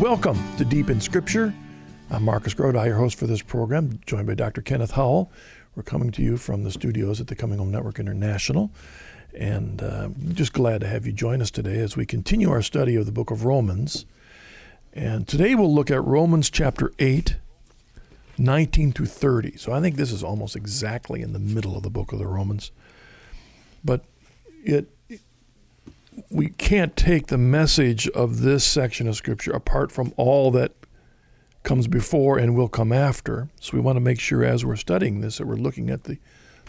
welcome to Deep in Scripture. I'm Marcus Grodi, your host for this program, joined by Dr. Kenneth Howell. We're coming to you from the studios at the Coming Home Network International. And uh, just glad to have you join us today as we continue our study of the book of Romans. And today we'll look at Romans chapter 8, 19 through 30. So I think this is almost exactly in the middle of the book of the Romans. But it we can't take the message of this section of scripture apart from all that comes before and will come after. So we want to make sure as we're studying this that we're looking at the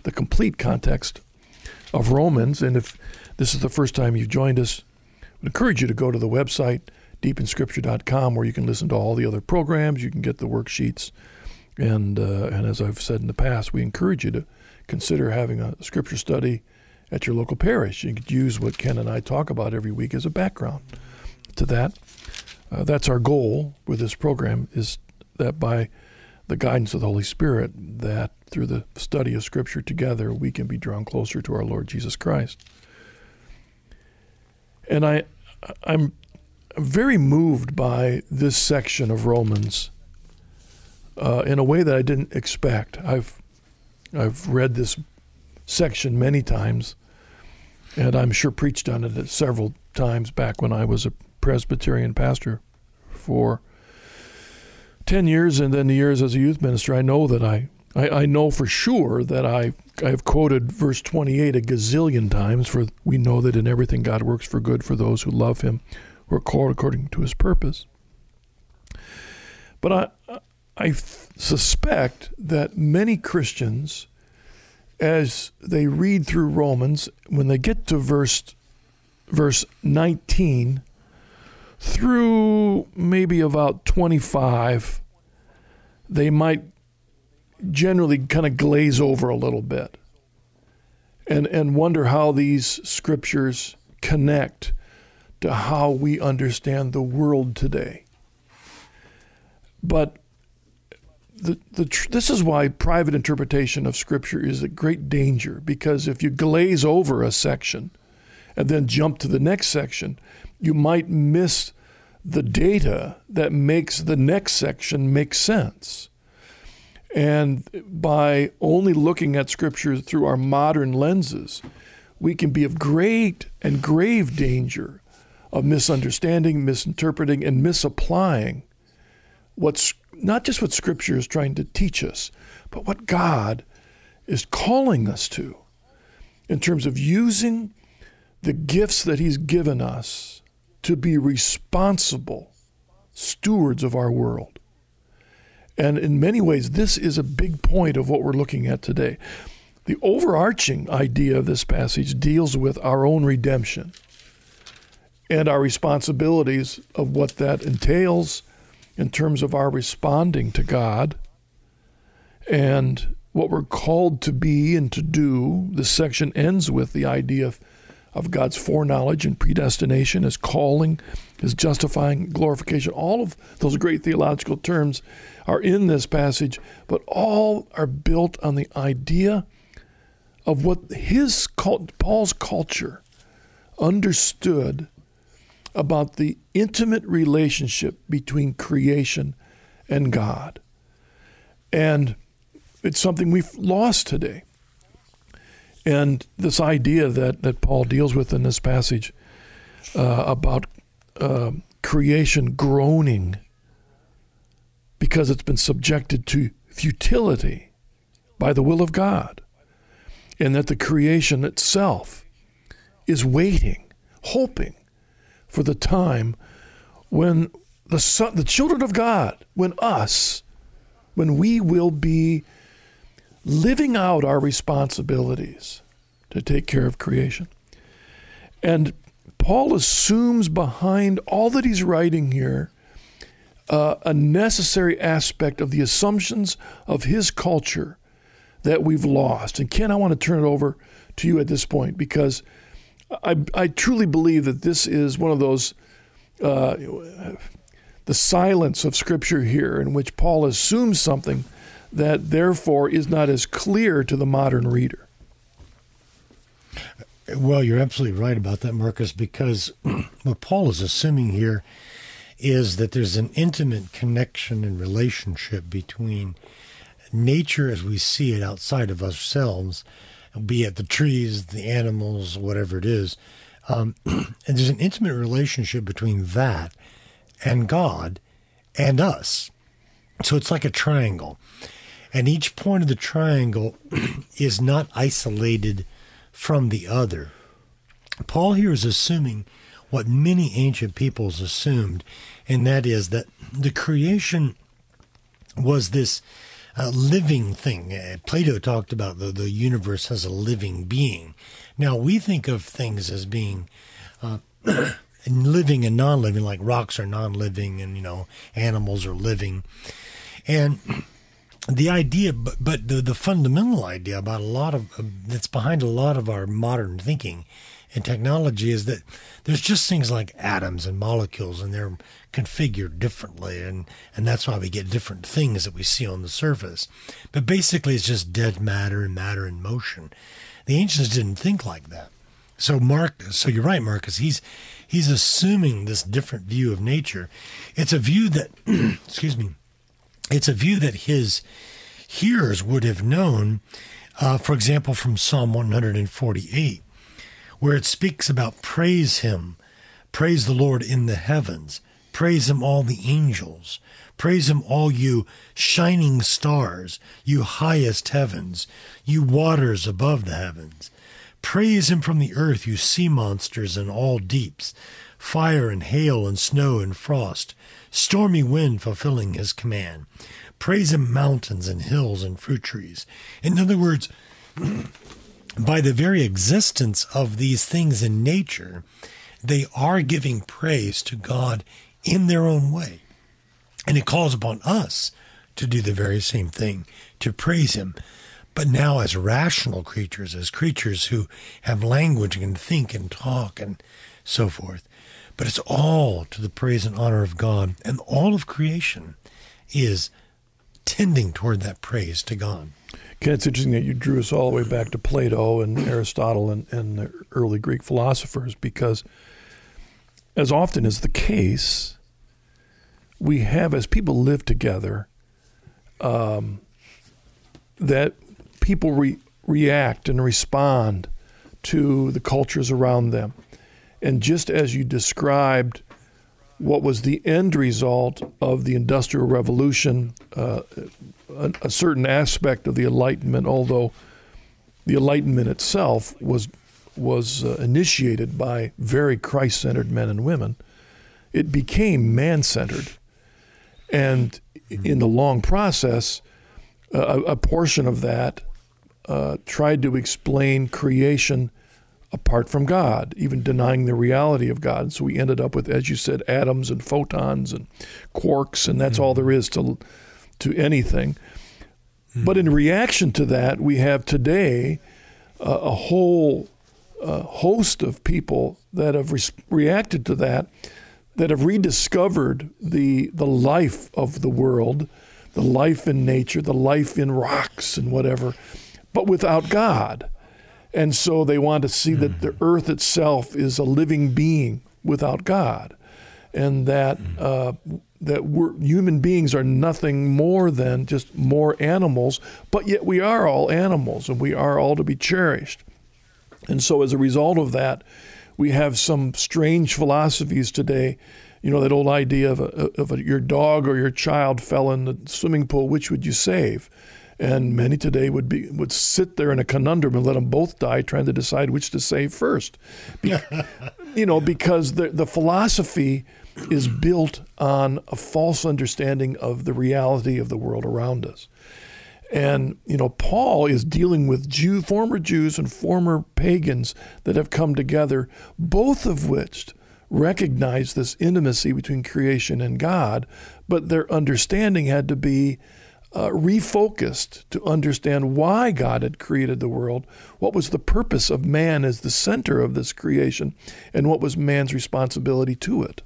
the complete context of Romans. And if this is the first time you've joined us, I would encourage you to go to the website deepinscripture.com where you can listen to all the other programs, you can get the worksheets, and uh, and as I've said in the past, we encourage you to consider having a scripture study at your local parish. You could use what Ken and I talk about every week as a background to that. Uh, that's our goal with this program is that by the guidance of the Holy Spirit, that through the study of Scripture together, we can be drawn closer to our Lord Jesus Christ. And I, I'm very moved by this section of Romans uh, in a way that I didn't expect. I've I've read this section many times, and I'm sure preached on it several times back when I was a Presbyterian pastor for 10 years and then the years as a youth minister. I know that I, I, I know for sure that I, I've quoted verse 28 a gazillion times, for we know that in everything God works for good for those who love him, who are called according to his purpose. But I, I suspect that many Christians as they read through Romans, when they get to verse verse 19 through maybe about 25, they might generally kind of glaze over a little bit and, and wonder how these scriptures connect to how we understand the world today. But the, tr- this is why private interpretation of Scripture is a great danger because if you glaze over a section and then jump to the next section, you might miss the data that makes the next section make sense. And by only looking at Scripture through our modern lenses, we can be of great and grave danger of misunderstanding, misinterpreting, and misapplying what's not just what Scripture is trying to teach us, but what God is calling us to in terms of using the gifts that He's given us to be responsible stewards of our world. And in many ways, this is a big point of what we're looking at today. The overarching idea of this passage deals with our own redemption and our responsibilities of what that entails in terms of our responding to God and what we're called to be and to do. This section ends with the idea of, of God's foreknowledge and predestination, His calling, His justifying, glorification. All of those great theological terms are in this passage, but all are built on the idea of what his Paul's culture understood about the intimate relationship between creation and God. And it's something we've lost today. And this idea that, that Paul deals with in this passage uh, about uh, creation groaning because it's been subjected to futility by the will of God, and that the creation itself is waiting, hoping for the time when the son, the children of God, when us, when we will be living out our responsibilities to take care of creation. And Paul assumes behind all that he's writing here uh, a necessary aspect of the assumptions of his culture that we've lost. And Ken, I want to turn it over to you at this point because I, I truly believe that this is one of those, uh, the silence of Scripture here, in which Paul assumes something that therefore is not as clear to the modern reader. Well, you're absolutely right about that, Marcus, because what Paul is assuming here is that there's an intimate connection and relationship between nature as we see it outside of ourselves, be it the trees, the animals, whatever it is. Um, and there's an intimate relationship between that and God and us. So it's like a triangle. And each point of the triangle is not isolated from the other. Paul here is assuming what many ancient peoples assumed, and that is that the creation was this uh, living thing. Uh, Plato talked about the, the universe as a living being. Now, we think of things as being uh, living and non living, like rocks are non living and, you know, animals are living. And the idea, but, but the, the fundamental idea about a lot of that's behind a lot of our modern thinking and technology is that there's just things like atoms and molecules and they're configured differently and and that's why we get different things that we see on the surface. But basically it's just dead matter and matter in motion. The ancients didn't think like that. So mark so you're right marcus. He's he's assuming this different view of nature. It's a view that excuse me it's a view that his hearers would have known uh, for example from psalm 148 where it speaks about praise him, praise the Lord in the heavens, praise him all the angels, praise him all you shining stars, you highest heavens, you waters above the heavens. Praise him from the earth, you sea monsters and all deeps, fire and hail and snow and frost, stormy wind fulfilling his command. Praise him, mountains and hills and fruit trees. In other words, by the very existence of these things in nature, they are giving praise to God in their own way. And it calls upon us to do the very same thing, to praise Him. But now, as rational creatures, as creatures who have language and think and talk and so forth. But it's all to the praise and honor of God. And all of creation is tending toward that praise to God. Ken, it's interesting that you drew us all the way back to Plato and Aristotle and, and the early Greek philosophers because, as often is the case, we have, as people live together, um, that people re- react and respond to the cultures around them. And just as you described what was the end result of the Industrial Revolution, uh, a, a, certain aspect of the Enlightenment, although the Enlightenment itself was was uh, initiated by very Christ-centered men and women, it became man-centered, and in the long process, a, a portion of that uh, tried to explain creation apart from God, even denying the reality of God. And So we ended up with, as you said, atoms and photons and quarks, and that's mm-hmm. all there is to to anything. Mm-hmm. But in reaction to that, we have today uh, a whole uh, host of people that have re- reacted to that, that have rediscovered the the life of the world, the life in nature, the life in rocks and whatever, but without God. And so they want to see mm-hmm. that the earth itself is a living being without God, and that mm-hmm. uh, that we're, human beings are nothing more than just more animals, but yet we are all animals, and we are all to be cherished. And so, as a result of that, we have some strange philosophies today. You know that old idea of, a, of a, your dog or your child fell in the swimming pool. Which would you save? And many today would be would sit there in a conundrum and let them both die, trying to decide which to save first. Be, you know, because the the philosophy is built on a false understanding of the reality of the world around us. And you know, Paul is dealing with Jew, former Jews and former pagans that have come together, both of which recognize this intimacy between creation and God, but their understanding had to be uh, refocused to understand why God had created the world, what was the purpose of man as the center of this creation, and what was man's responsibility to it.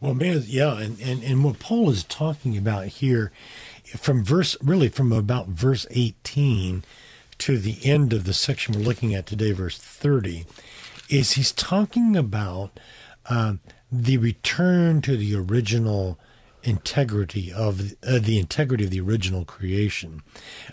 Well, man, yeah, and, and, and what Paul is talking about here, from verse, really from about verse 18 to the end of the section we're looking at today, verse 30, is he's talking about uh, the return to the original integrity of uh, the integrity of the original creation.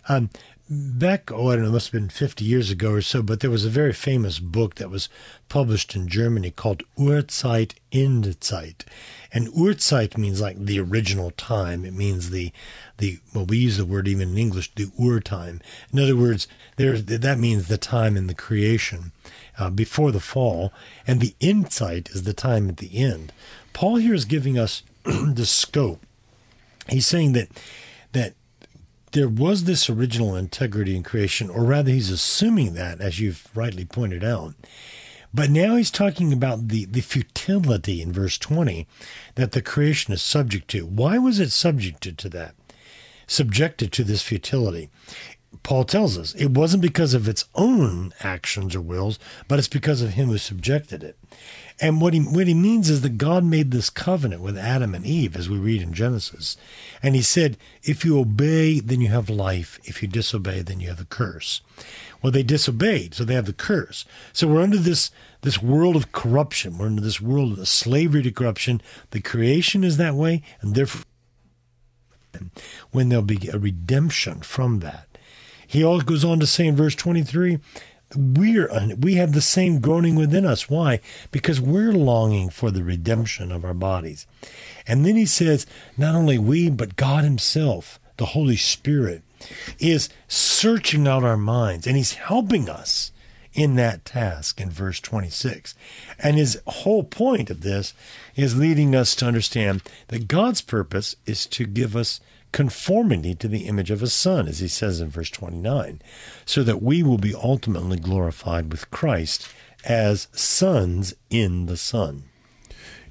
Um, back, oh, I don't know, it must have been 50 years ago or so, but there was a very famous book that was published in Germany called Urzeit Endzeit. And Urzeit means like the original time. It means the, the, well, we use the word even in English, the Ur time. In other words, there's, that means the time in the creation uh, before the fall. And the Endzeit is the time at the end. Paul here is giving us the scope. He's saying that, that there was this original integrity in creation, or rather, he's assuming that, as you've rightly pointed out. But now he's talking about the, the futility in verse 20 that the creation is subject to. Why was it subjected to that? Subjected to this futility. Paul tells us it wasn't because of its own actions or wills, but it's because of him who subjected it. And what he what he means is that God made this covenant with Adam and Eve, as we read in Genesis. And he said, if you obey, then you have life. If you disobey, then you have the curse. Well, they disobeyed, so they have the curse. So we're under this this world of corruption. We're under this world of slavery to corruption. The creation is that way, and therefore when there'll be a redemption from that. He all goes on to say in verse 23 we're we have the same groaning within us. Why? Because we're longing for the redemption of our bodies. And then he says, not only we, but God Himself, the Holy Spirit, is searching out our minds, and He's helping us in that task in verse 26. And his whole point of this is leading us to understand that God's purpose is to give us conformity to the image of his son, as he says in verse 29, so that we will be ultimately glorified with Christ as sons in the Son.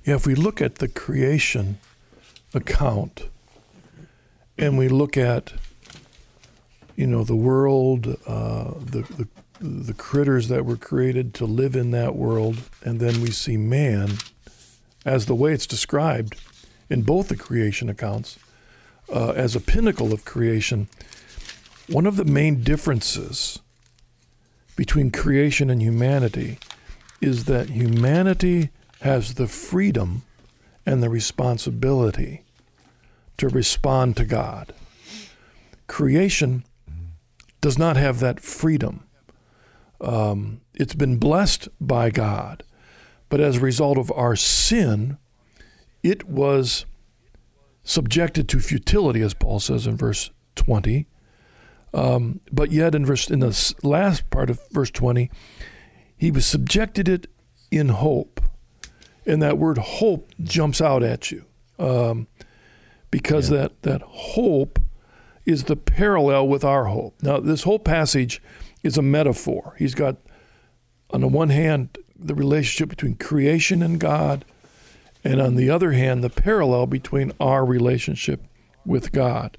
Yeah, if we look at the creation account and we look at, you know, the world, uh, the, the the critters that were created to live in that world, and then we see man as the way it's described in both the creation accounts uh, as a pinnacle of creation, one of the main differences between creation and humanity is that humanity has the freedom and the responsibility to respond to God. Creation does not have that freedom. Um, it's been blessed by God, but as a result of our sin, it was subjected to futility, as Paul says in verse 20. Um, but yet, in verse in the last part of verse 20, he was subjected it in hope, and that word hope jumps out at you um, because yeah. that that hope is the parallel with our hope. Now, this whole passage is a metaphor. He's got, on the one hand, the relationship between creation and God, and on the other hand, the parallel between our relationship with God.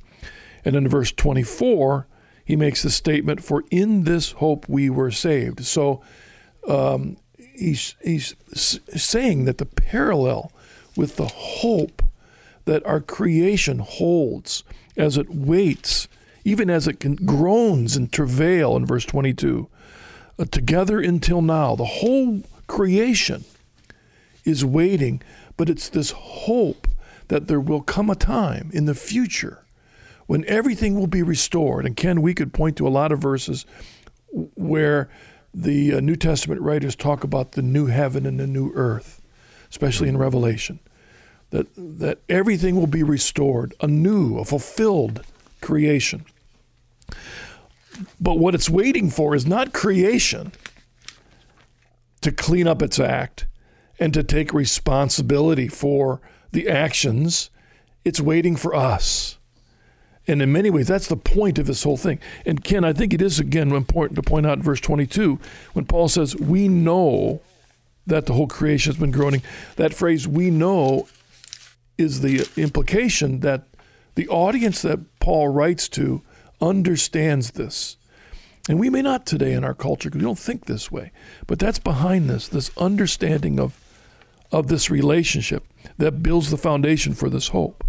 And in verse 24, he makes the statement, For in this hope we were saved. So um, he's, he's saying that the parallel with the hope that our creation holds as it waits, even as it groans and travail in verse 22, uh, together until now, the whole creation is waiting but it's this hope that there will come a time in the future when everything will be restored. And Ken, we could point to a lot of verses where the uh, New Testament writers talk about the new heaven and the new earth, especially in Revelation. That, that everything will be restored, a new, a fulfilled creation. But what it's waiting for is not creation to clean up its act and to take responsibility for the actions. It's waiting for us. And in many ways, that's the point of this whole thing. And Ken, I think it is again important to point out in verse 22 when Paul says, We know that the whole creation has been groaning. That phrase, we know, is the implication that the audience that Paul writes to understands this. And we may not today in our culture because we don't think this way, but that's behind this, this understanding of of this relationship that builds the foundation for this hope.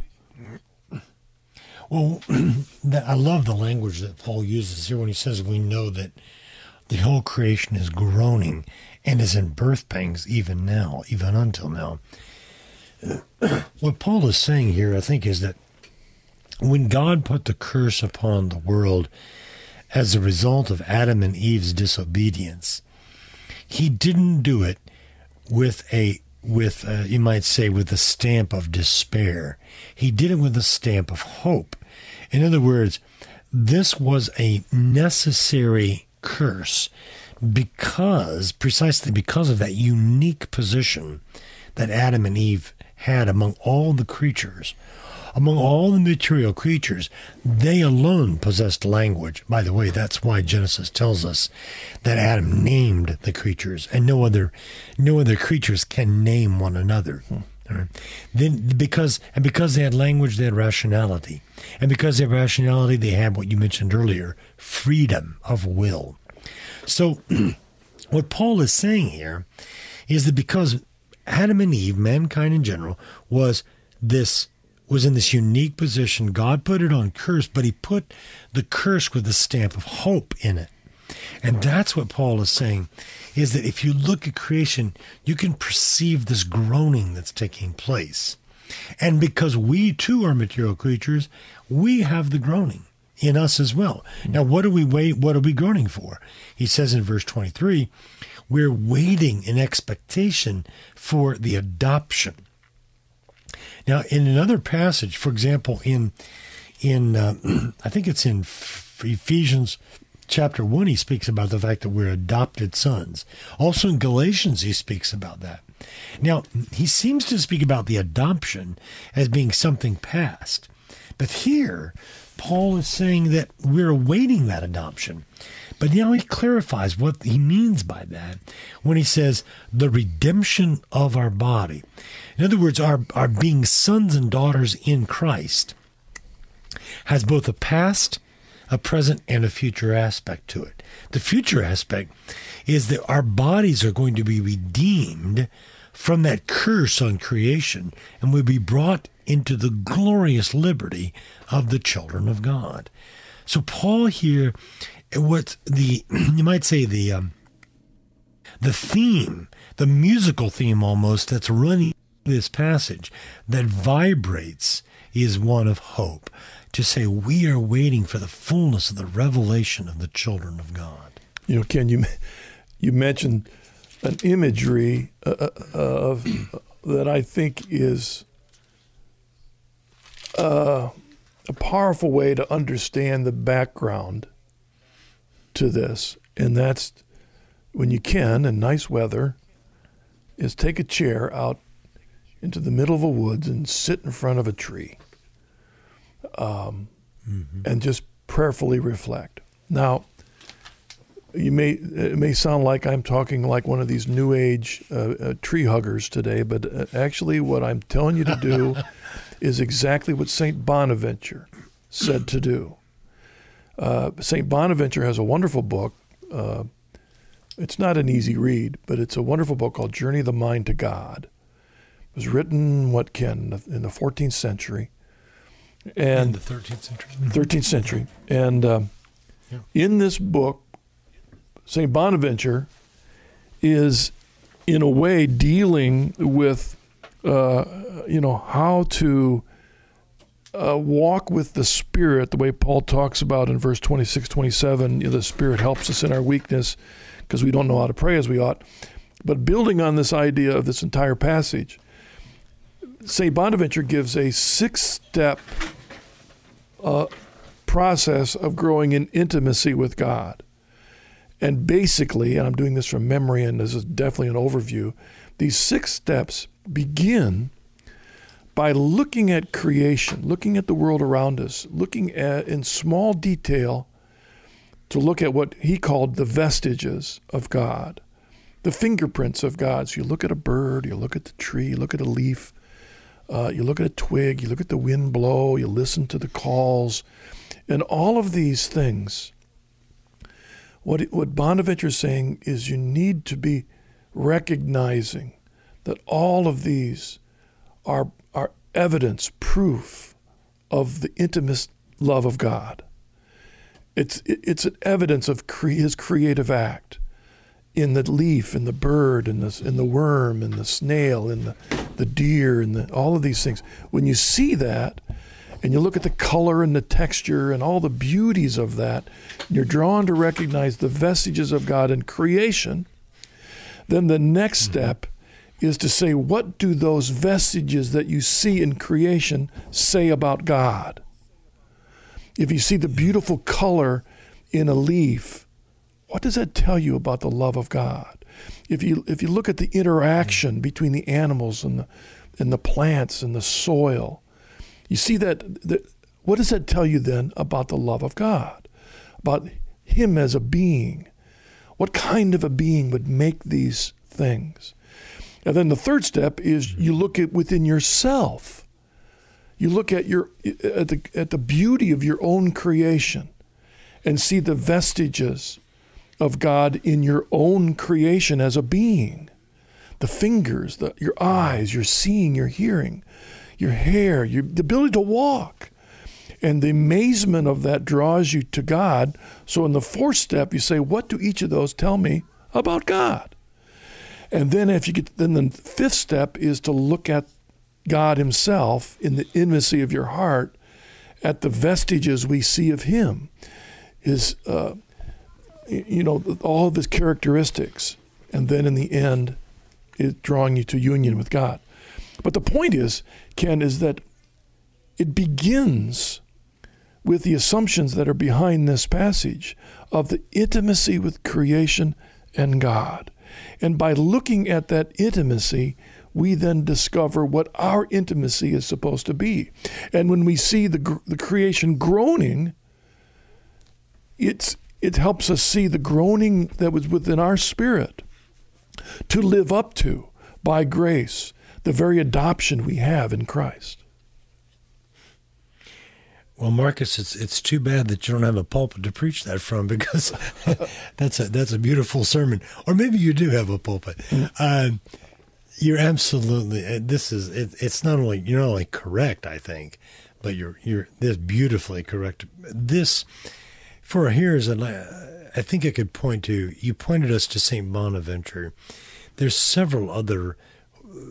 Well, I love the language that Paul uses here when he says, We know that the whole creation is groaning and is in birth pangs even now, even until now. what Paul is saying here, I think, is that when God put the curse upon the world as a result of Adam and Eve's disobedience, he didn't do it with a with uh, you might say with a stamp of despair. He did it with a stamp of hope. In other words, this was a necessary curse because precisely because of that unique position that Adam and Eve had among all the creatures among all the material creatures, they alone possessed language. By the way, that's why Genesis tells us that Adam named the creatures, and no other, no other creatures can name one another. Hmm. Then, because and because they had language, they had rationality, and because they had rationality, they had what you mentioned earlier, freedom of will. So, what Paul is saying here is that because Adam and Eve, mankind in general, was this was in this unique position. God put it on curse, but he put the curse with a stamp of hope in it. And that's what Paul is saying is that if you look at creation, you can perceive this groaning that's taking place. And because we too are material creatures, we have the groaning in us as well. Hmm. Now, what are we wait? What are we groaning for? He says in verse 23, we're waiting in expectation for the adoption now, in another passage, for example, in in uh, I think it's in Ephesians chapter 1 he speaks about the fact that we're adopted sons. Also in Galatians he speaks about that. Now, he seems to speak about the adoption as being something past. But here Paul is saying that we're awaiting that adoption. But now he clarifies what he means by that when he says the redemption of our body. In other words, our, our being sons and daughters in Christ has both a past, a present, and a future aspect to it. The future aspect is that our bodies are going to be redeemed from that curse on creation and will be brought into the glorious liberty of the children of God. So Paul here, what the you might say the um, the theme, the musical theme almost that's running this passage that vibrates is one of hope. To say we are waiting for the fullness of the revelation of the children of God. You know, Ken, you you mentioned an imagery uh, uh of uh, that I think is uh, a powerful way to understand the background to this, and that's when you can in nice weather, is take a chair out into the middle of a woods and sit in front of a tree um, mm-hmm. and just prayerfully reflect. Now, you may it may sound like I'm talking like one of these new age uh, uh, tree huggers today, but uh, actually, what I'm telling you to do is exactly what Saint Bonaventure said to do. Uh, Saint Bonaventure has a wonderful book. Uh, it's not an easy read, but it's a wonderful book called Journey of the Mind to God It was written, what, Ken, in the 14th century. And in the 13th century. 13th century. And um, yeah. in this book, St. Bonaventure is, in a way, dealing with, uh, you know, how to uh, walk with the Spirit, the way Paul talks about in verse 26, 27. You know, the Spirit helps us in our weakness because we don't know how to pray as we ought. But building on this idea of this entire passage, St. Bonaventure gives a six step uh, process of growing in intimacy with God. And basically, and I'm doing this from memory, and this is definitely an overview, these six steps begin by looking at creation, looking at the world around us, looking at in small detail to look at what he called the vestiges of God, the fingerprints of God. So you look at a bird, you look at the tree, you look at a leaf, uh, you look at a twig, you look at the wind blow, you listen to the calls, and all of these things. What, what Bonaventure is saying is you need to be recognizing that all of these are, are evidence, proof of the intimate love of God. It's, it's an evidence of cre- his creative act in the leaf, in the bird, in the in the worm, in the snail, in the the deer, and the, all of these things. When you see that, and you look at the color and the texture and all the beauties of that, you're drawn to recognize the vestiges of God in creation. Then the next step is to say, what do those vestiges that you see in creation say about God? If you see the beautiful color in a leaf, what does that tell you about the love of God? If you if you look at the interaction between the animals and the and the plants and the soil, you see that, that what does that tell you then about the love of God? About him as a being? What kind of a being would make these things? And then the third step is you look at within yourself. You look at your at the at the beauty of your own creation and see the vestiges of God in your own creation as a being. The fingers, the, your eyes, your seeing, your hearing, your hair, your, the ability to walk. And the amazement of that draws you to God. So in the fourth step, you say, What do each of those tell me about God? And then if you get then the fifth step is to look at God Himself in the intimacy of your heart, at the vestiges we see of Him, His uh, you know all of His characteristics, and then in the end, is drawing you to union with God. But the point is, Ken, is that it begins with the assumptions that are behind this passage of the intimacy with creation and God. And by looking at that intimacy, we then discover what our intimacy is supposed to be. And when we see the, the creation groaning, it's, it helps us see the groaning that was within our spirit to live up to by grace, the very adoption we have in Christ. Well, Marcus, it's it's too bad that you don't have a pulpit to preach that from because that's a that's a beautiful sermon. Or maybe you do have a pulpit. Uh, you're absolutely. Uh, this is it, it's not only you're not only correct, I think, but you're you're this beautifully correct. This for here's I think I could point to. You pointed us to Saint Bonaventure. There's several other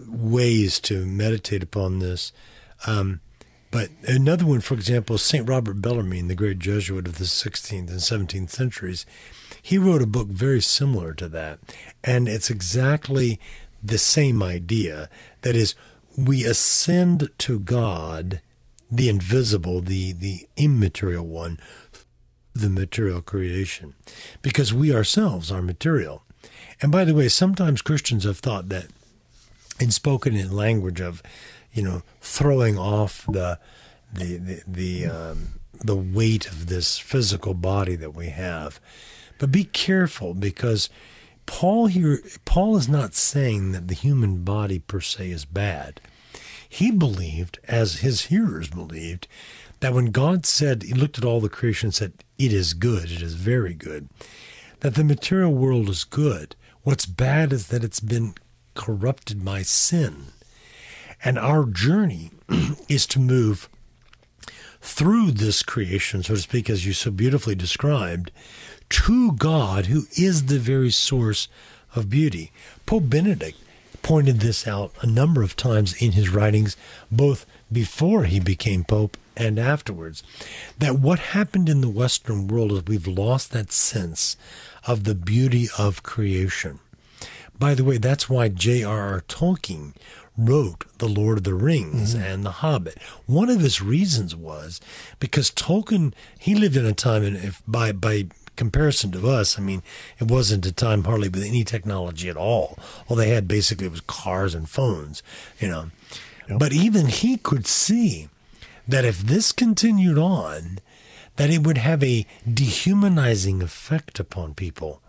ways to meditate upon this. Um, but another one, for example, St. Robert Bellarmine, the great Jesuit of the 16th and 17th centuries, he wrote a book very similar to that. And it's exactly the same idea. That is, we ascend to God, the invisible, the, the immaterial one, the material creation, because we ourselves are material. And by the way, sometimes Christians have thought that and spoken in language of you know, throwing off the the the the, um, the weight of this physical body that we have. But be careful because Paul here Paul is not saying that the human body per se is bad. He believed, as his hearers believed, that when God said he looked at all the creation and said, It is good, it is very good, that the material world is good. What's bad is that it's been corrupted by sin. And our journey is to move through this creation, so to speak, as you so beautifully described, to God, who is the very source of beauty. Pope Benedict pointed this out a number of times in his writings, both before he became Pope and afterwards, that what happened in the Western world is we've lost that sense of the beauty of creation. By the way, that's why J.R.R. Tolkien wrote The Lord of the Rings mm-hmm. and The Hobbit. One of his reasons was because Tolkien, he lived in a time, and if by, by comparison to us, I mean, it wasn't a time hardly with any technology at all. All they had basically was cars and phones, you know. Yep. But even he could see that if this continued on, that it would have a dehumanizing effect upon people.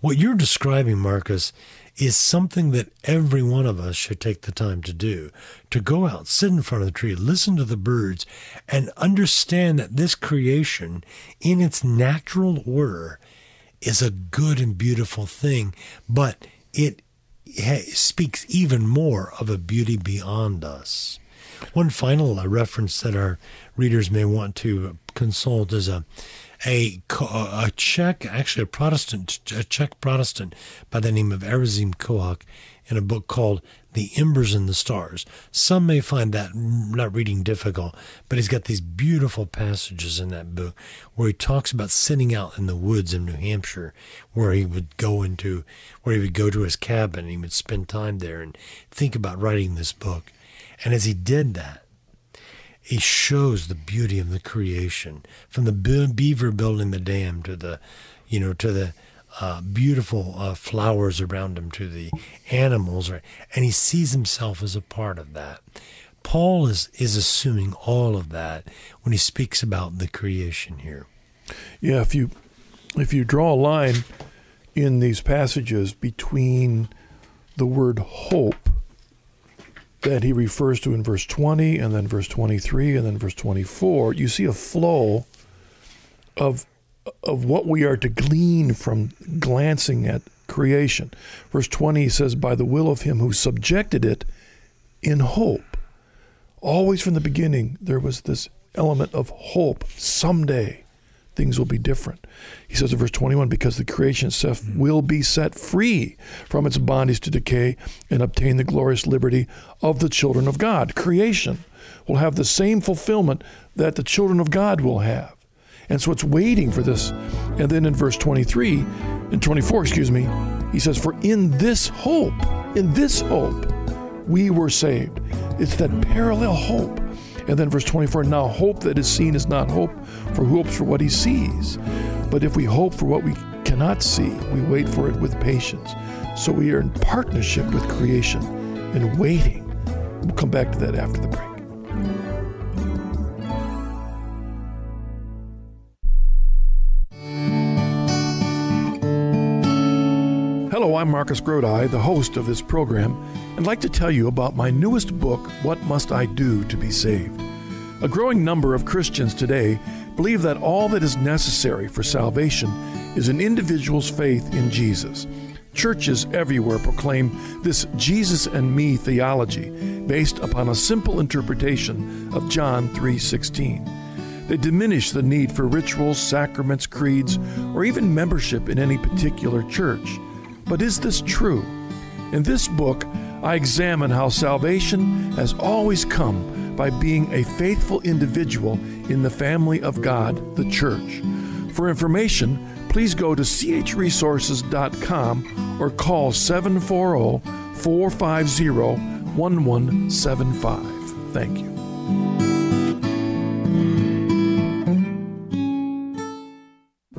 What you're describing, Marcus, is something that every one of us should take the time to do to go out, sit in front of the tree, listen to the birds, and understand that this creation, in its natural order, is a good and beautiful thing, but it speaks even more of a beauty beyond us. One final reference that our readers may want to consult is a a, a Czech, actually a Protestant, a Czech Protestant by the name of Erazim Kohak in a book called The Embers and the Stars. Some may find that not reading difficult, but he's got these beautiful passages in that book where he talks about sitting out in the woods in New Hampshire, where he would go into, where he would go to his cabin and he would spend time there and think about writing this book. And as he did that, he shows the beauty of the creation from the beaver building the dam to the, you know, to the uh, beautiful uh, flowers around him to the animals, right? and he sees himself as a part of that. Paul is, is assuming all of that when he speaks about the creation here. Yeah, if you if you draw a line in these passages between the word hope that he refers to in verse 20 and then verse 23 and then verse 24, you see a flow of of what we are to glean from glancing at creation. Verse 20 says, By the will of him who subjected it in hope. Always from the beginning, there was this element of hope. Someday things will be different. He says in verse 21 because the creation itself mm-hmm. will be set free from its bondage to decay and obtain the glorious liberty of the children of God. Creation will have the same fulfillment that the children of God will have. And so it's waiting for this. And then in verse 23 and 24, excuse me, he says, For in this hope, in this hope, we were saved. It's that parallel hope. And then verse 24, now hope that is seen is not hope, for who hopes for what he sees? But if we hope for what we cannot see, we wait for it with patience. So we are in partnership with creation and waiting. We'll come back to that after the break. Hello, I'm Marcus Grodi, the host of this program, and like to tell you about my newest book, What Must I Do to Be Saved? A growing number of Christians today believe that all that is necessary for salvation is an individual's faith in Jesus. Churches everywhere proclaim this Jesus and me theology based upon a simple interpretation of John 3:16. They diminish the need for rituals, sacraments, creeds, or even membership in any particular church. But is this true? In this book, I examine how salvation has always come by being a faithful individual in the family of God, the church. For information, please go to chresources.com or call 740 450 1175. Thank you.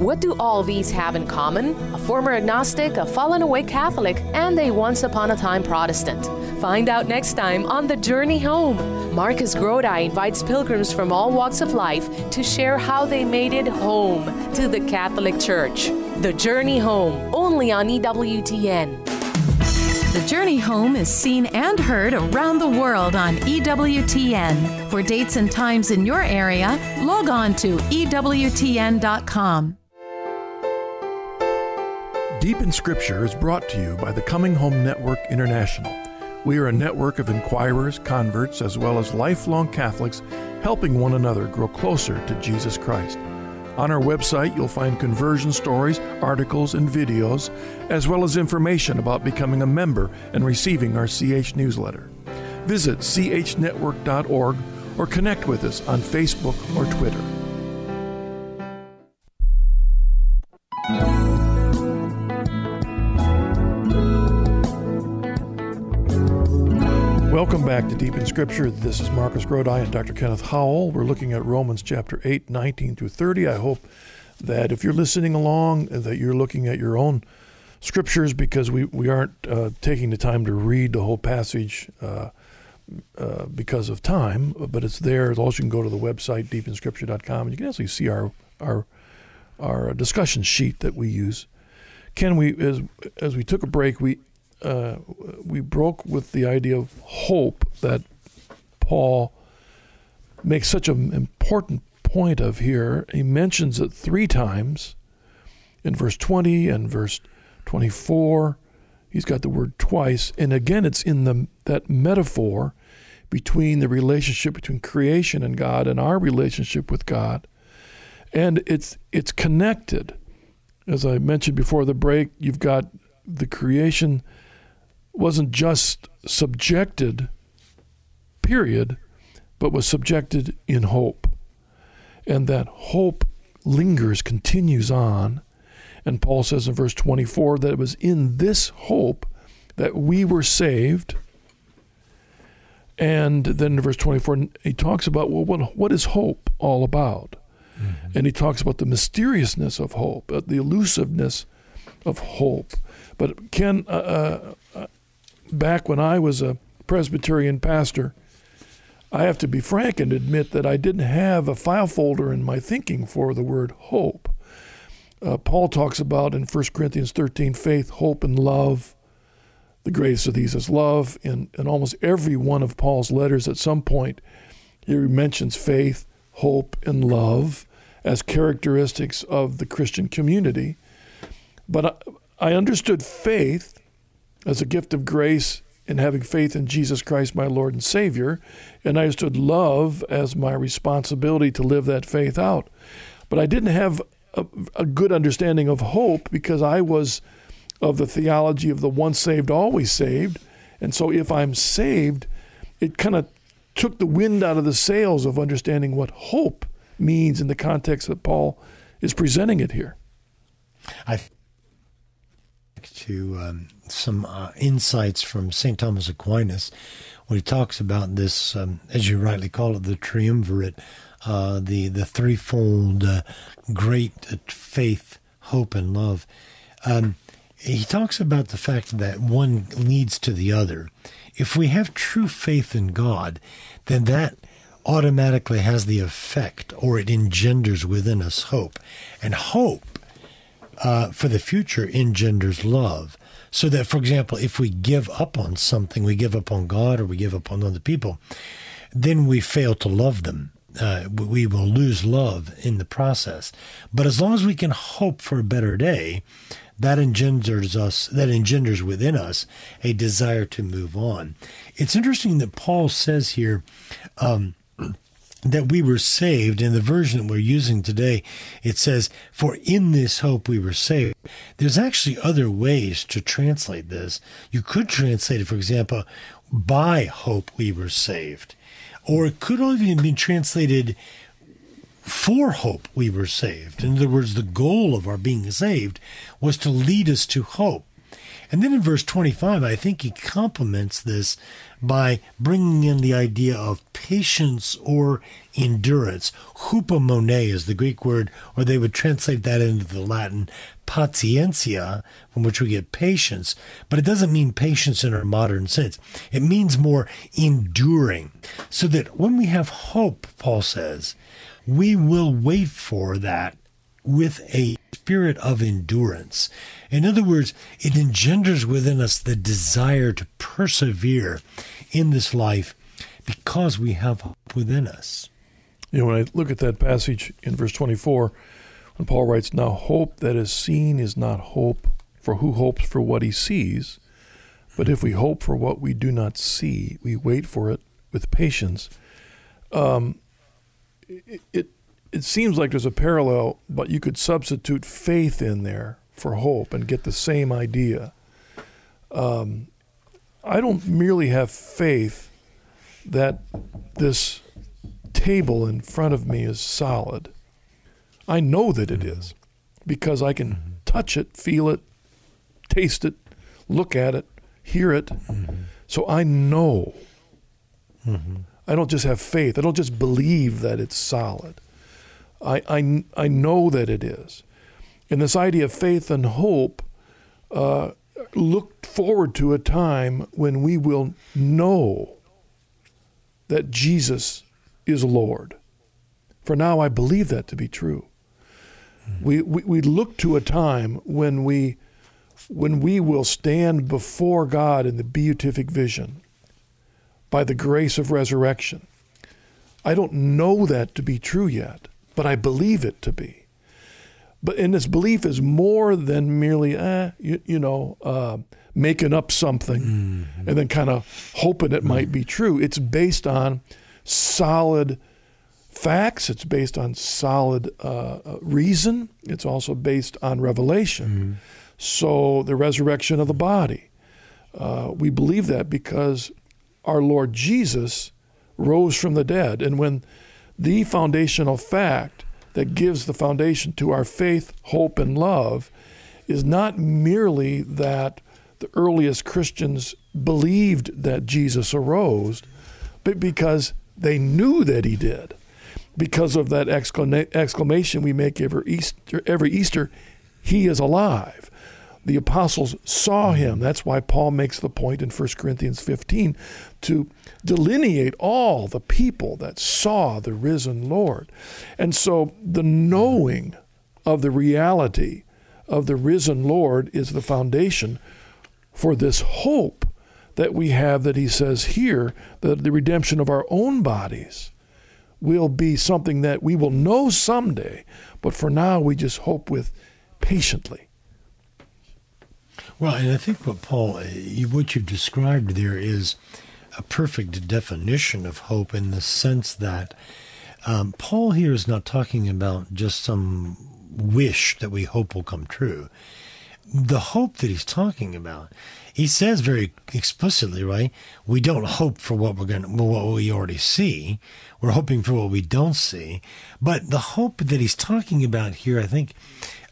What do all these have in common? A former agnostic, a fallen away Catholic, and a once upon a time Protestant. Find out next time on The Journey Home. Marcus Grodi invites pilgrims from all walks of life to share how they made it home to the Catholic Church. The Journey Home, only on EWTN. The Journey Home is seen and heard around the world on EWTN. For dates and times in your area, log on to EWTN.com. Deep in Scripture is brought to you by the Coming Home Network International. We are a network of inquirers, converts, as well as lifelong Catholics helping one another grow closer to Jesus Christ. On our website, you'll find conversion stories, articles, and videos, as well as information about becoming a member and receiving our CH newsletter. Visit chnetwork.org or connect with us on Facebook or Twitter. Back to Deep in Scripture. This is Marcus Grodi and Dr. Kenneth Howell. We're looking at Romans chapter 8, 19 through 30. I hope that if you're listening along, that you're looking at your own scriptures because we, we aren't uh, taking the time to read the whole passage uh, uh, because of time, but it's there. Also, you can go to the website, deepinscripture.com, and you can actually see our, our, our discussion sheet that we use. Ken, we as, as we took a break, we uh, we broke with the idea of hope that Paul makes such an important point of here. He mentions it three times in verse 20 and verse 24. He's got the word twice, and again, it's in the that metaphor between the relationship between creation and God and our relationship with God. And it's it's connected. As I mentioned before the break, you've got the creation wasn't just subjected, period, but was subjected in hope. And that hope lingers, continues on. And Paul says in verse 24 that it was in this hope that we were saved. And then in verse 24, he talks about, well, what, what is hope all about? Mm-hmm. And he talks about the mysteriousness of hope, uh, the elusiveness of hope. But Ken, uh, uh, uh, back when I was a Presbyterian pastor, I have to be frank and admit that I didn't have a file folder in my thinking for the word hope. Uh, Paul talks about in 1 Corinthians 13 faith, hope, and love. The greatest of these is love. In, in almost every one of Paul's letters, at some point, he mentions faith, hope, and love as characteristics of the Christian community. But I, I understood faith as a gift of grace in having faith in Jesus Christ, my Lord and Savior, and I understood love as my responsibility to live that faith out. But I didn't have a, a good understanding of hope because I was of the theology of the once saved, always saved. And so if I'm saved, it kind of took the wind out of the sails of understanding what hope means in the context that Paul is presenting it here. I to um, some uh, insights from St. Thomas Aquinas when he talks about this, um, as you rightly call it, the triumvirate, uh, the, the threefold uh, great faith, hope, and love. Um, he talks about the fact that one leads to the other. If we have true faith in God, then that automatically has the effect or it engenders within us hope. And hope uh, for the future engenders love. So that, for example, if we give up on something, we give up on God or we give up on other people, then we fail to love them. Uh, we will lose love in the process. But as long as we can hope for a better day, that engenders us that engenders within us a desire to move on. It's interesting that Paul says here um, that we were saved. In the version that we're using today, it says, For in this hope we were saved. There's actually other ways to translate this. You could translate it, for example, by hope we were saved. Or it could even be translated for hope we were saved. In other words, the goal of our being saved was to lead us to hope. And then in verse 25, I think he complements this by bringing in the idea of patience or endurance. Hupomone is the Greek word, or they would translate that into the Latin patientia, from which we get patience, but it doesn't mean patience in our modern sense. It means more enduring. So that when we have hope, Paul says, we will wait for that with a spirit of endurance. In other words, it engenders within us the desire to persevere in this life because we have hope within us. You know, when I look at that passage in verse 24, when Paul writes, Now hope that is seen is not hope, for who hopes for what he sees? But if we hope for what we do not see, we wait for it with patience. Um, it, it, it seems like there's a parallel, but you could substitute faith in there for hope and get the same idea. Um, I don't merely have faith that this table in front of me is solid. I know that it is because I can mm-hmm. touch it, feel it, taste it, look at it, hear it. Mm-hmm. So I know. Mm-hmm. I don't just have faith. I don't just believe that it's solid. I, I, I know that it is. And this idea of faith and hope uh, look forward to a time when we will know that Jesus is Lord. For now, I believe that to be true. Mm-hmm. We, we, we look to a time when we, when we will stand before God in the beatific vision by the grace of resurrection. I don't know that to be true yet but I believe it to be. but and this belief is more than merely, eh, you, you know, uh, making up something mm-hmm. and then kind of hoping it mm-hmm. might be true. It's based on solid facts. It's based on solid uh, uh reason. It's also based on revelation. Mm-hmm. So the resurrection of the body, uh, we believe that because our Lord Jesus rose from the dead, and when the foundational fact that gives the foundation to our faith, hope, and love is not merely that the earliest Christians believed that Jesus arose, but because they knew that he did. Because of that exclamation we make every Easter, every Easter, he is alive. The apostles saw him. That's why Paul makes the point in 1 Corinthians 15 to delineate all the people that saw the risen Lord. And so the knowing of the reality of the risen Lord is the foundation for this hope that we have that he says here that the redemption of our own bodies will be something that we will know someday, but for now we just hope with patiently. Well, and I think what Paul, eh, what you've described there is a perfect definition of hope in the sense that um, Paul here is not talking about just some wish that we hope will come true. The hope that he's talking about, he says very explicitly, right? We don't hope for what we're going what we already see. We're hoping for what we don't see. But the hope that he's talking about here, I think,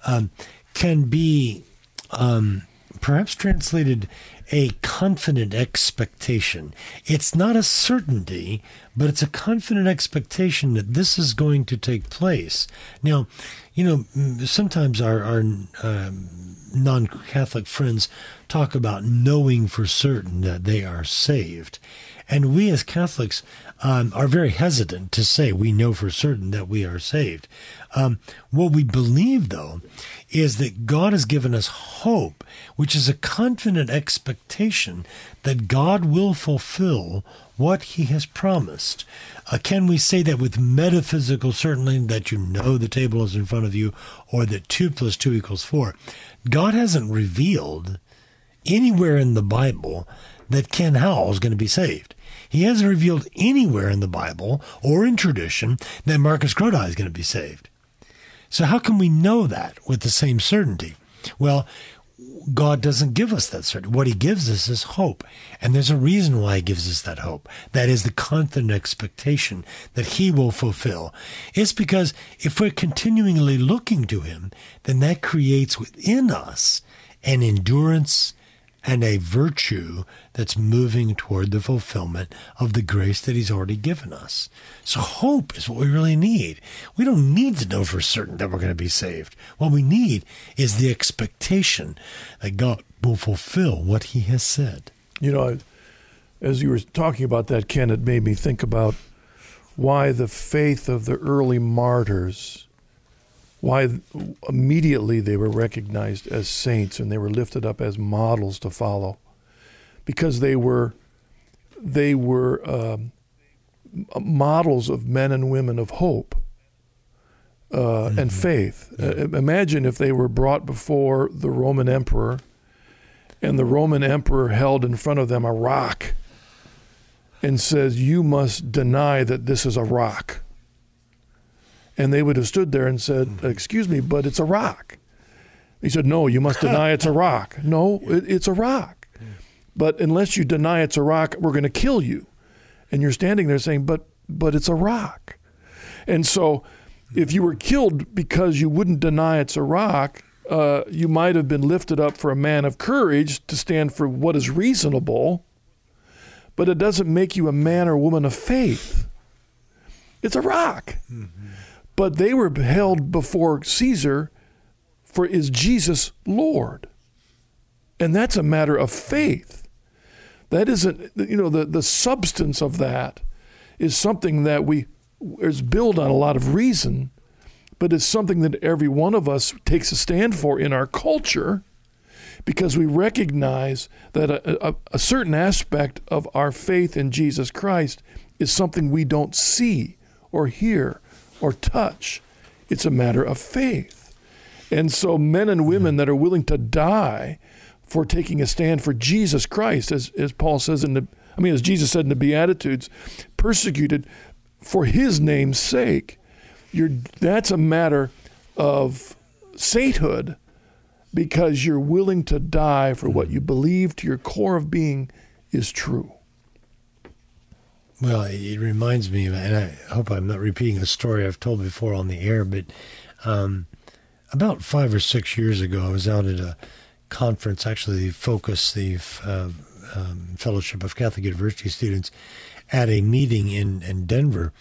um, can be um, perhaps translated a confident expectation. It's not a certainty, but it's a confident expectation that this is going to take place. Now, you know, sometimes our, our um, non Catholic friends talk about knowing for certain that they are saved. And we as Catholics um, are very hesitant to say we know for certain that we are saved. Um, what we believe, though, is that God has given us hope, which is a confident expectation that God will fulfill what he has promised. Uh, can we say that with metaphysical certainty that you know the table is in front of you or that 2 plus 2 equals 4? God hasn't revealed anywhere in the Bible that Ken Howell is going to be saved. He hasn't revealed anywhere in the Bible or in tradition that Marcus Grodi is going to be saved. So, how can we know that with the same certainty? Well, God doesn't give us that certainty. What He gives us is hope. And there's a reason why He gives us that hope. That is the confident expectation that He will fulfill. It's because if we're continually looking to Him, then that creates within us an endurance and a virtue that's moving toward the fulfillment of the grace that He's already given us. So, hope is what we really need. We don't need to know for certain that we're going to be saved. What we need is the expectation that God will fulfill what He has said. You know, as you were talking about that, Ken, it made me think about why the faith of the early martyrs why immediately they were recognized as saints and they were lifted up as models to follow because they were they were um, models of men and women of hope uh, mm-hmm. and faith. Yeah. Uh, imagine if they were brought before the Roman emperor and the Roman emperor held in front of them a rock and says, You must deny that this is a rock and they would have stood there and said, mm-hmm. "Excuse me, but it's a rock." He said, "No, you must deny it's a rock. No, it, it's a rock. But unless you deny it's a rock, we're going to kill you." And you're standing there saying, "But but it's a rock." And so, if you were killed because you wouldn't deny it's a rock, uh, you might have been lifted up for a man of courage to stand for what is reasonable, but it doesn't make you a man or woman of faith. It's a rock. Mm-hmm but they were held before Caesar for is Jesus Lord? And that's a matter of faith. That isn't, you know, the, the substance of that is something that we is built on a lot of reason, but it's something that every one of us takes a stand for in our culture because we recognize that a, a, a certain aspect of our faith in Jesus Christ is something we don't see or hear or touch. It's a matter of faith. And so, men and women that are willing to die for taking a stand for Jesus Christ, as, as Paul says in the, I mean, as Jesus said in the Beatitudes, persecuted for his name's sake. You're, that's a matter of sainthood because you're willing to die for what you believe to your core of being is true. Well, it reminds me, and I hope I'm not repeating a story I've told before on the air, but um, about five or six years ago, I was out at a conference, actually, the Focus, the uh, um, Fellowship of Catholic University Students, at a meeting in, in Denver.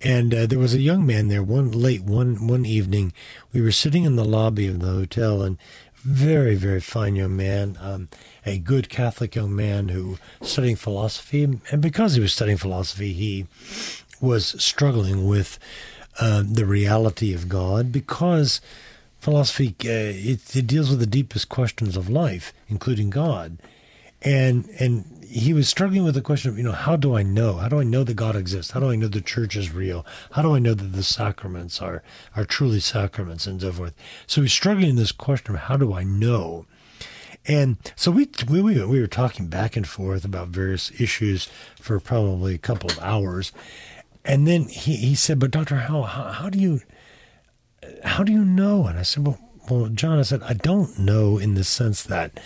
And uh, there was a young man there one late one one evening. We were sitting in the lobby of the hotel, and very very fine young man, um, a good Catholic young man who studying philosophy, and because he was studying philosophy, he was struggling with uh, the reality of God because philosophy uh, it, it deals with the deepest questions of life, including God, and and he was struggling with the question of, you know, how do I know? How do I know that God exists? How do I know the church is real? How do I know that the sacraments are, are truly sacraments and so forth? So he's struggling in this question of how do I know? And so we, we, we were talking back and forth about various issues for probably a couple of hours. And then he, he said, but Dr. Howell, how, how do you, how do you know? And I said, well, well, John, I said, I don't know in the sense that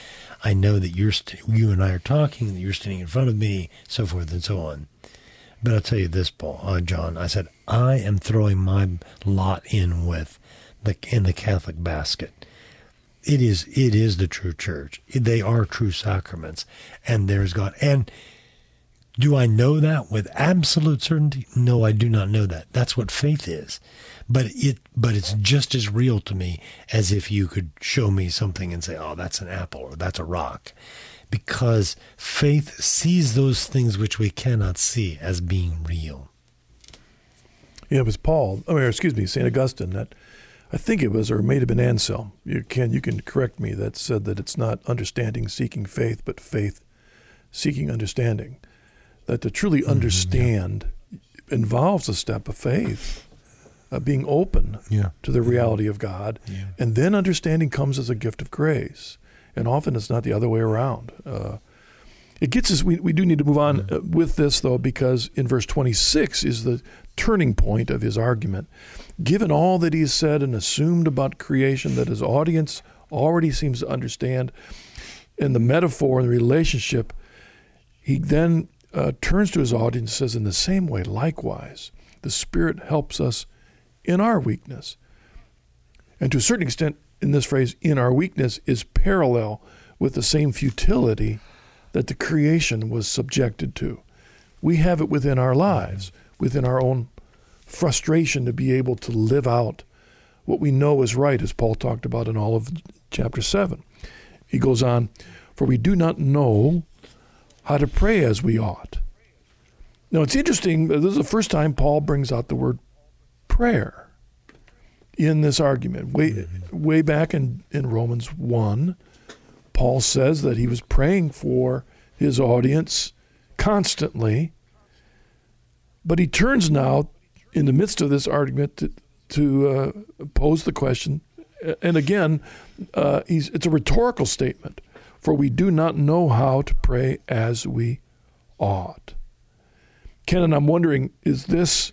I know that you're st- you and I are talking, that you're standing in front of me, so forth and so on. But I'll tell you this, Paul, uh, John. I said I am throwing my lot in with the in the Catholic basket. It is it is the true church. They are true sacraments, and there's God. And do I know that with absolute certainty? No, I do not know that. That's what faith is but it but it's just as real to me as if you could show me something and say, "Oh, that's an apple or that's a rock." Because faith sees those things which we cannot see as being real. Yeah, it was Paul. Oh, I mean, excuse me, Saint Augustine. That I think it was, or it may have been Anselm. You can you can correct me. That said that it's not understanding seeking faith, but faith seeking understanding. That to truly mm-hmm, understand mm-hmm, yeah. involves a step of faith uh, being open yeah. to the reality of God. Yeah. And then understanding comes as a gift of grace. And often it's not the other way around. Uh, it gets us, we, we do need to move on uh, with this, though, because in verse 26 is the turning point of his argument. Given all that he has said and assumed about creation that his audience already seems to understand, and the metaphor and the relationship, he then uh, turns to his audience and says, In the same way, likewise, the Spirit helps us in our weakness. And to a certain extent, in this phrase, in our weakness, is parallel with the same futility that the creation was subjected to. We have it within our lives, within our own frustration to be able to live out what we know is right, as Paul talked about in all of chapter 7. He goes on, For we do not know how to pray as we ought. Now, it's interesting, this is the first time Paul brings out the word prayer in this argument. Way, mm-hmm. way back in, in Romans 1, Paul says that he was praying for his audience constantly. But he turns now, in the midst of this argument, to, to uh, pose the question. And again, uh, it's a rhetorical statement for we do not know how to pray as we ought. Ken, and I'm wondering, is this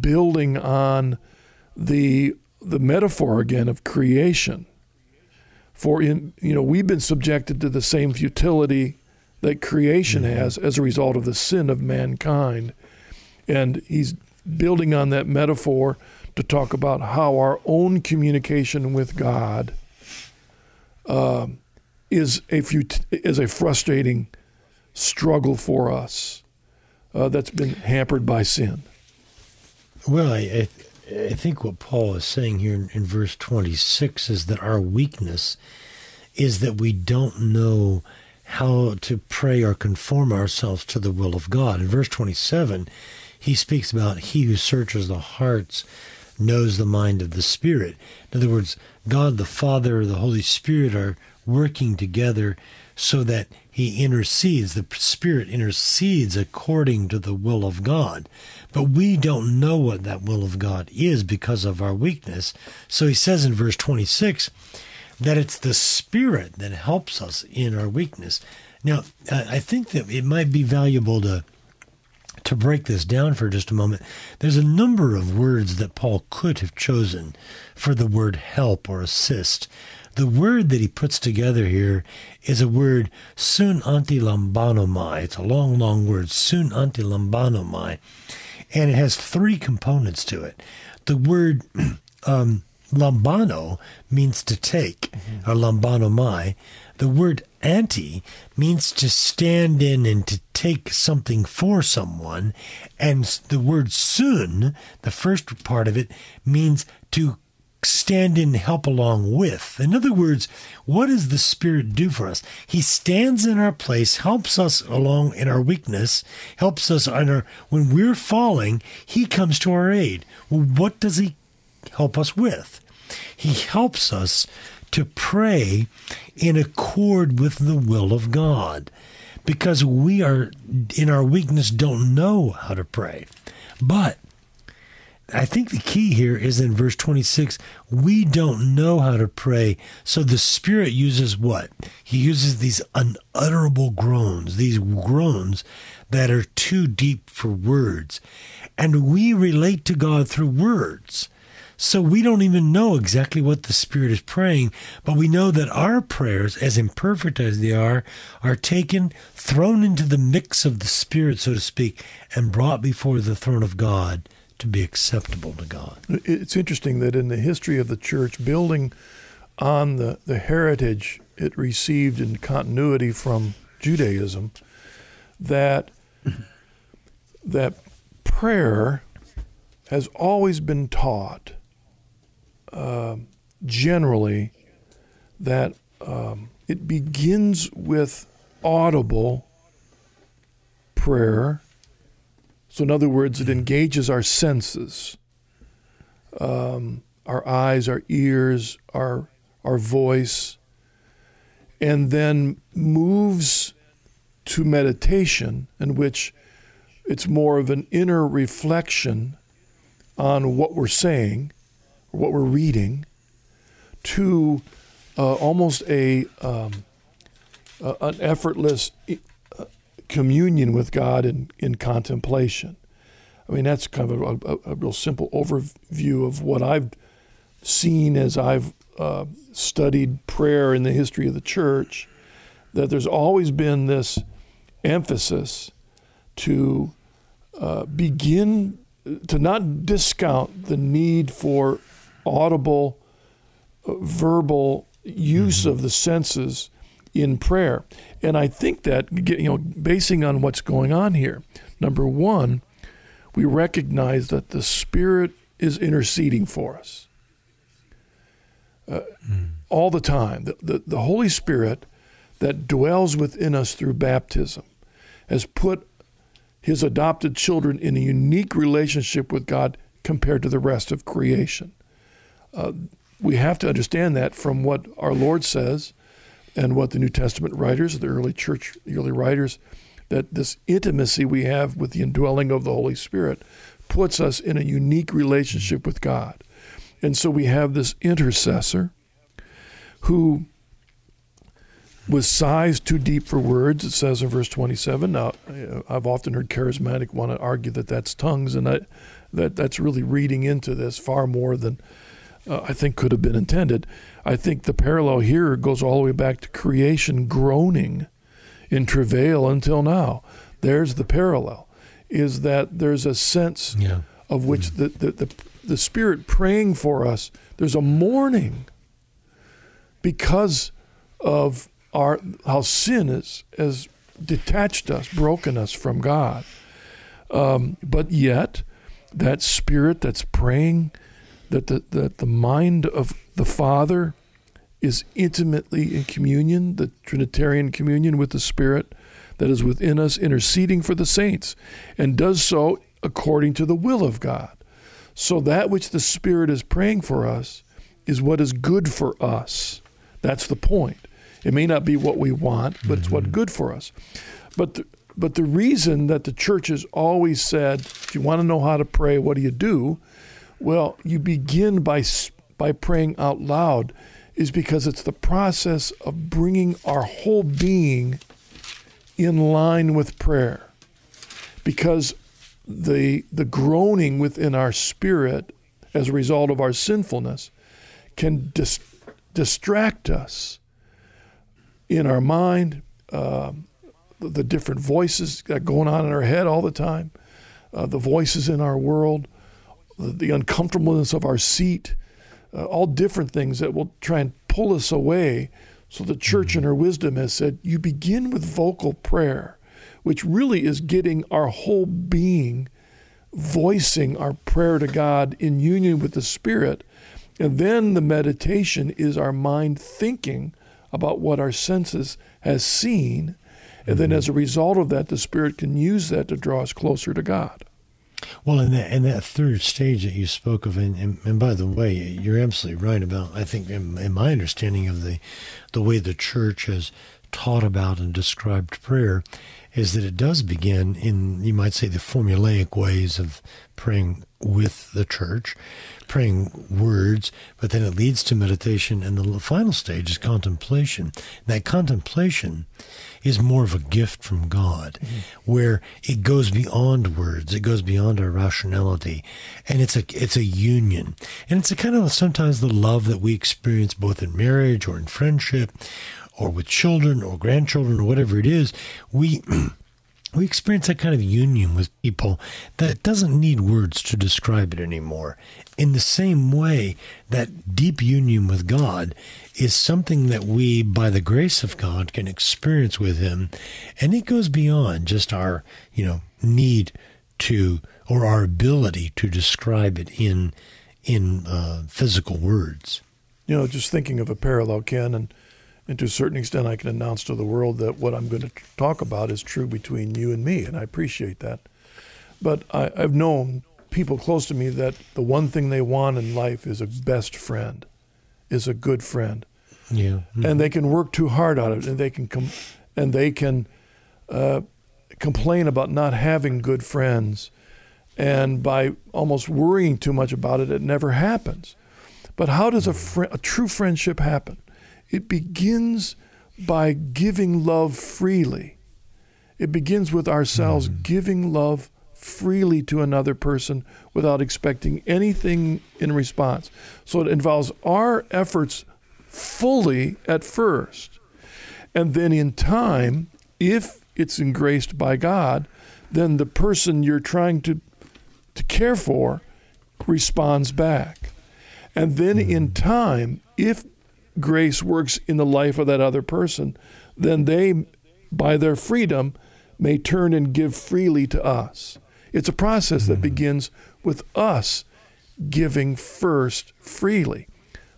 building on the the metaphor again of creation. For in you know we've been subjected to the same futility that creation mm-hmm. has as a result of the sin of mankind, and he's building on that metaphor to talk about how our own communication with God uh, is a fut- is a frustrating struggle for us uh, that's been hampered by sin. Well, I, I, I, think what Paul is saying here in, in verse 26 is that our weakness is that we don't know how to pray or conform ourselves to the will of God. In verse 27, he speaks about he who searches the hearts knows the mind of the Spirit. In other words, God the Father, the Holy Spirit are working together so that he intercedes, the Spirit intercedes according to the will of God. But we don't know what that will of God is because of our weakness. So he says in verse 26 that it's the Spirit that helps us in our weakness. Now, I think that it might be valuable to to break this down for just a moment, there's a number of words that Paul could have chosen for the word help or assist. The word that he puts together here is a word sun antilambanomai. It's a long, long word, sun antilambanomai. And it has three components to it. The word um, lambano means to take, mm-hmm. or lambanomai. The word anti means to stand in and to take something for someone. And the word sun, the first part of it, means to stand in help along with. In other words, what does the Spirit do for us? He stands in our place, helps us along in our weakness, helps us on our, when we're falling, He comes to our aid. Well, what does He help us with? He helps us to pray in accord with the will of God because we are, in our weakness, don't know how to pray. But I think the key here is in verse 26 we don't know how to pray. So the Spirit uses what? He uses these unutterable groans, these groans that are too deep for words. And we relate to God through words. So we don't even know exactly what the Spirit is praying, but we know that our prayers, as imperfect as they are, are taken, thrown into the mix of the Spirit, so to speak, and brought before the throne of God to be acceptable to God. It's interesting that in the history of the church, building on the, the heritage it received in continuity from Judaism, that that prayer has always been taught uh, generally that um, it begins with audible prayer. So, in other words, it engages our senses, um, our eyes, our ears, our our voice, and then moves to meditation, in which it's more of an inner reflection on what we're saying, what we're reading, to uh, almost a um, uh, an effortless communion with God in, in contemplation. I mean, that's kind of a, a, a real simple overview of what I've seen as I've uh, studied prayer in the history of the church, that there's always been this emphasis to uh, begin to not discount the need for audible, uh, verbal use mm-hmm. of the senses in prayer. And I think that, you know, basing on what's going on here, number one, we recognize that the Spirit is interceding for us uh, mm. all the time. The, the, the Holy Spirit that dwells within us through baptism has put his adopted children in a unique relationship with God compared to the rest of creation. We have to understand that from what our Lord says and what the New Testament writers, the early church, the early writers, that this intimacy we have with the indwelling of the Holy Spirit puts us in a unique relationship with God. And so we have this intercessor who was sighs too deep for words, it says in verse 27. Now, I've often heard charismatic want to argue that that's tongues, and that, that that's really reading into this far more than uh, I think could have been intended. I think the parallel here goes all the way back to creation groaning in travail until now. There's the parallel, is that there's a sense yeah. of which mm-hmm. the, the, the, the Spirit praying for us, there's a mourning because of our how sin has, has detached us, broken us from God. Um, but yet, that spirit that's praying that the, that the mind of the Father is intimately in communion, the Trinitarian communion with the Spirit that is within us, interceding for the saints, and does so according to the will of God. So that which the Spirit is praying for us is what is good for us. That's the point. It may not be what we want, but it's what's mm-hmm. good for us. But the, but the reason that the church has always said, if you want to know how to pray, what do you do? Well, you begin by by praying out loud, is because it's the process of bringing our whole being in line with prayer. Because the the groaning within our spirit as a result of our sinfulness can dis- distract us in our mind, uh, the, different voices that going on in our head all the time, uh, the voices in our world, the, uncomfortableness of our seat, uh, all different things that will try and pull us away. So the church, in her wisdom, has said, you begin with vocal prayer, which really is getting our whole being voicing our prayer to God in union with the Spirit. And then the meditation is our mind thinking about what our senses has seen. And then as a result of that, the Spirit can use that to draw us closer to God. Well, in that, in that third stage that you spoke of, and, and, and by the way, you're absolutely right about, I think, in, in my understanding of the, the way the church has taught about and described prayer, is that it does begin in, you might say, the formulaic ways of praying with the church, praying words, but then it leads to meditation, and the final stage is contemplation. That contemplation is more of a gift from God, mm-hmm. where it goes beyond words, it goes beyond our rationality, and it's a it's a union, and it's a kind of sometimes the love that we experience both in marriage or in friendship, or with children or grandchildren or whatever it is, we we experience that kind of union with people that doesn't need words to describe it anymore. In the same way, that deep union with God is something that we, by the grace of God, can experience with Him, and it goes beyond just our, you know, need to or our ability to describe it in in uh, physical words. You know, just thinking of a parallel, Ken, and and to a certain extent, I can announce to the world that what I'm going to talk about is true between you and me, and I appreciate that. But I, I've known people close to me that the one thing they want in life is a best friend, is a good friend. Yeah. Mm-hmm. And they can work too hard on it, and they can com- and they can uh, complain about not having good friends, and by almost worrying too much about it, it never happens. But how does a, fr- a true friendship happen? It begins by giving love freely. It begins with ourselves mm. giving love freely to another person without expecting anything in response. So it involves our efforts fully at first. And then in time, if it's engraced by God, then the person you're trying to, to care for responds back. And then in mm. time, if grace works in the life of that other person, then they, by their freedom, may turn and give freely to us. It's a process that mm-hmm. begins with us giving first freely.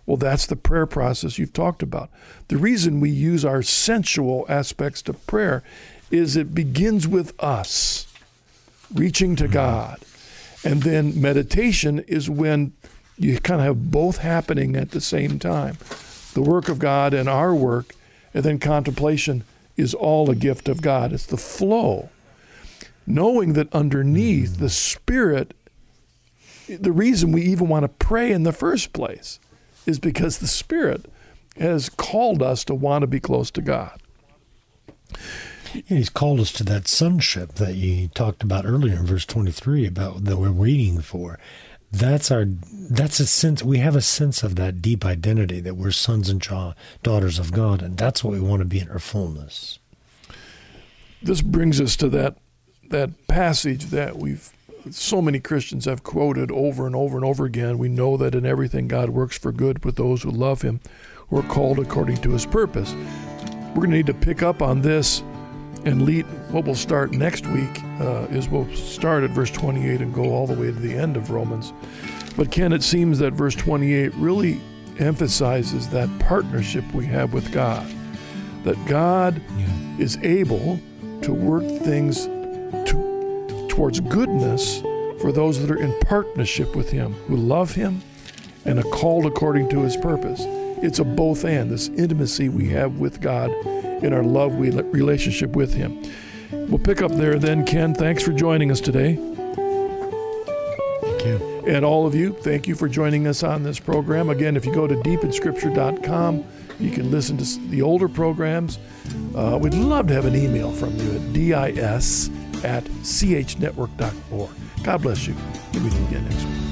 Well, that's the prayer process you've talked about. The reason we use our sensual aspects to prayer is it begins with us reaching to mm-hmm. God. And then meditation is when you kind of have both happening at the same time the work of God and our work, and then contemplation is all a gift of God. It's the flow. Knowing that underneath the Spirit, the reason we even want to pray in the first place is because the Spirit has called us to want to be close to God. he's called us to that sonship that you talked about earlier in verse 23 about that we're waiting for that's our that's a sense we have a sense of that deep identity that we're sons and daughters of God and that's what we want to be in our fullness. This brings us to that that passage that we've so many Christians have quoted over and over and over again. We know that in everything God works for good with those who love him, who are called according to his purpose. We're going to need to pick up on this and lead, what we'll start next week uh, is we'll start at verse 28 and go all the way to the end of Romans. But Ken, it seems that verse 28 really emphasizes that partnership we have with God. That God yeah. is able to work things to, towards goodness for those that are in partnership with Him, who love Him and are called according to His purpose. It's a both and, this intimacy we have with God in our love relationship with Him. We'll pick up there then. Ken, thanks for joining us today. Thank you. And all of you, thank you for joining us on this program. Again, if you go to deepinscripture.com, you can listen to the older programs. Uh, we'd love to have an email from you at dis at chnetwork.org. God bless you. We'll meet you again next week.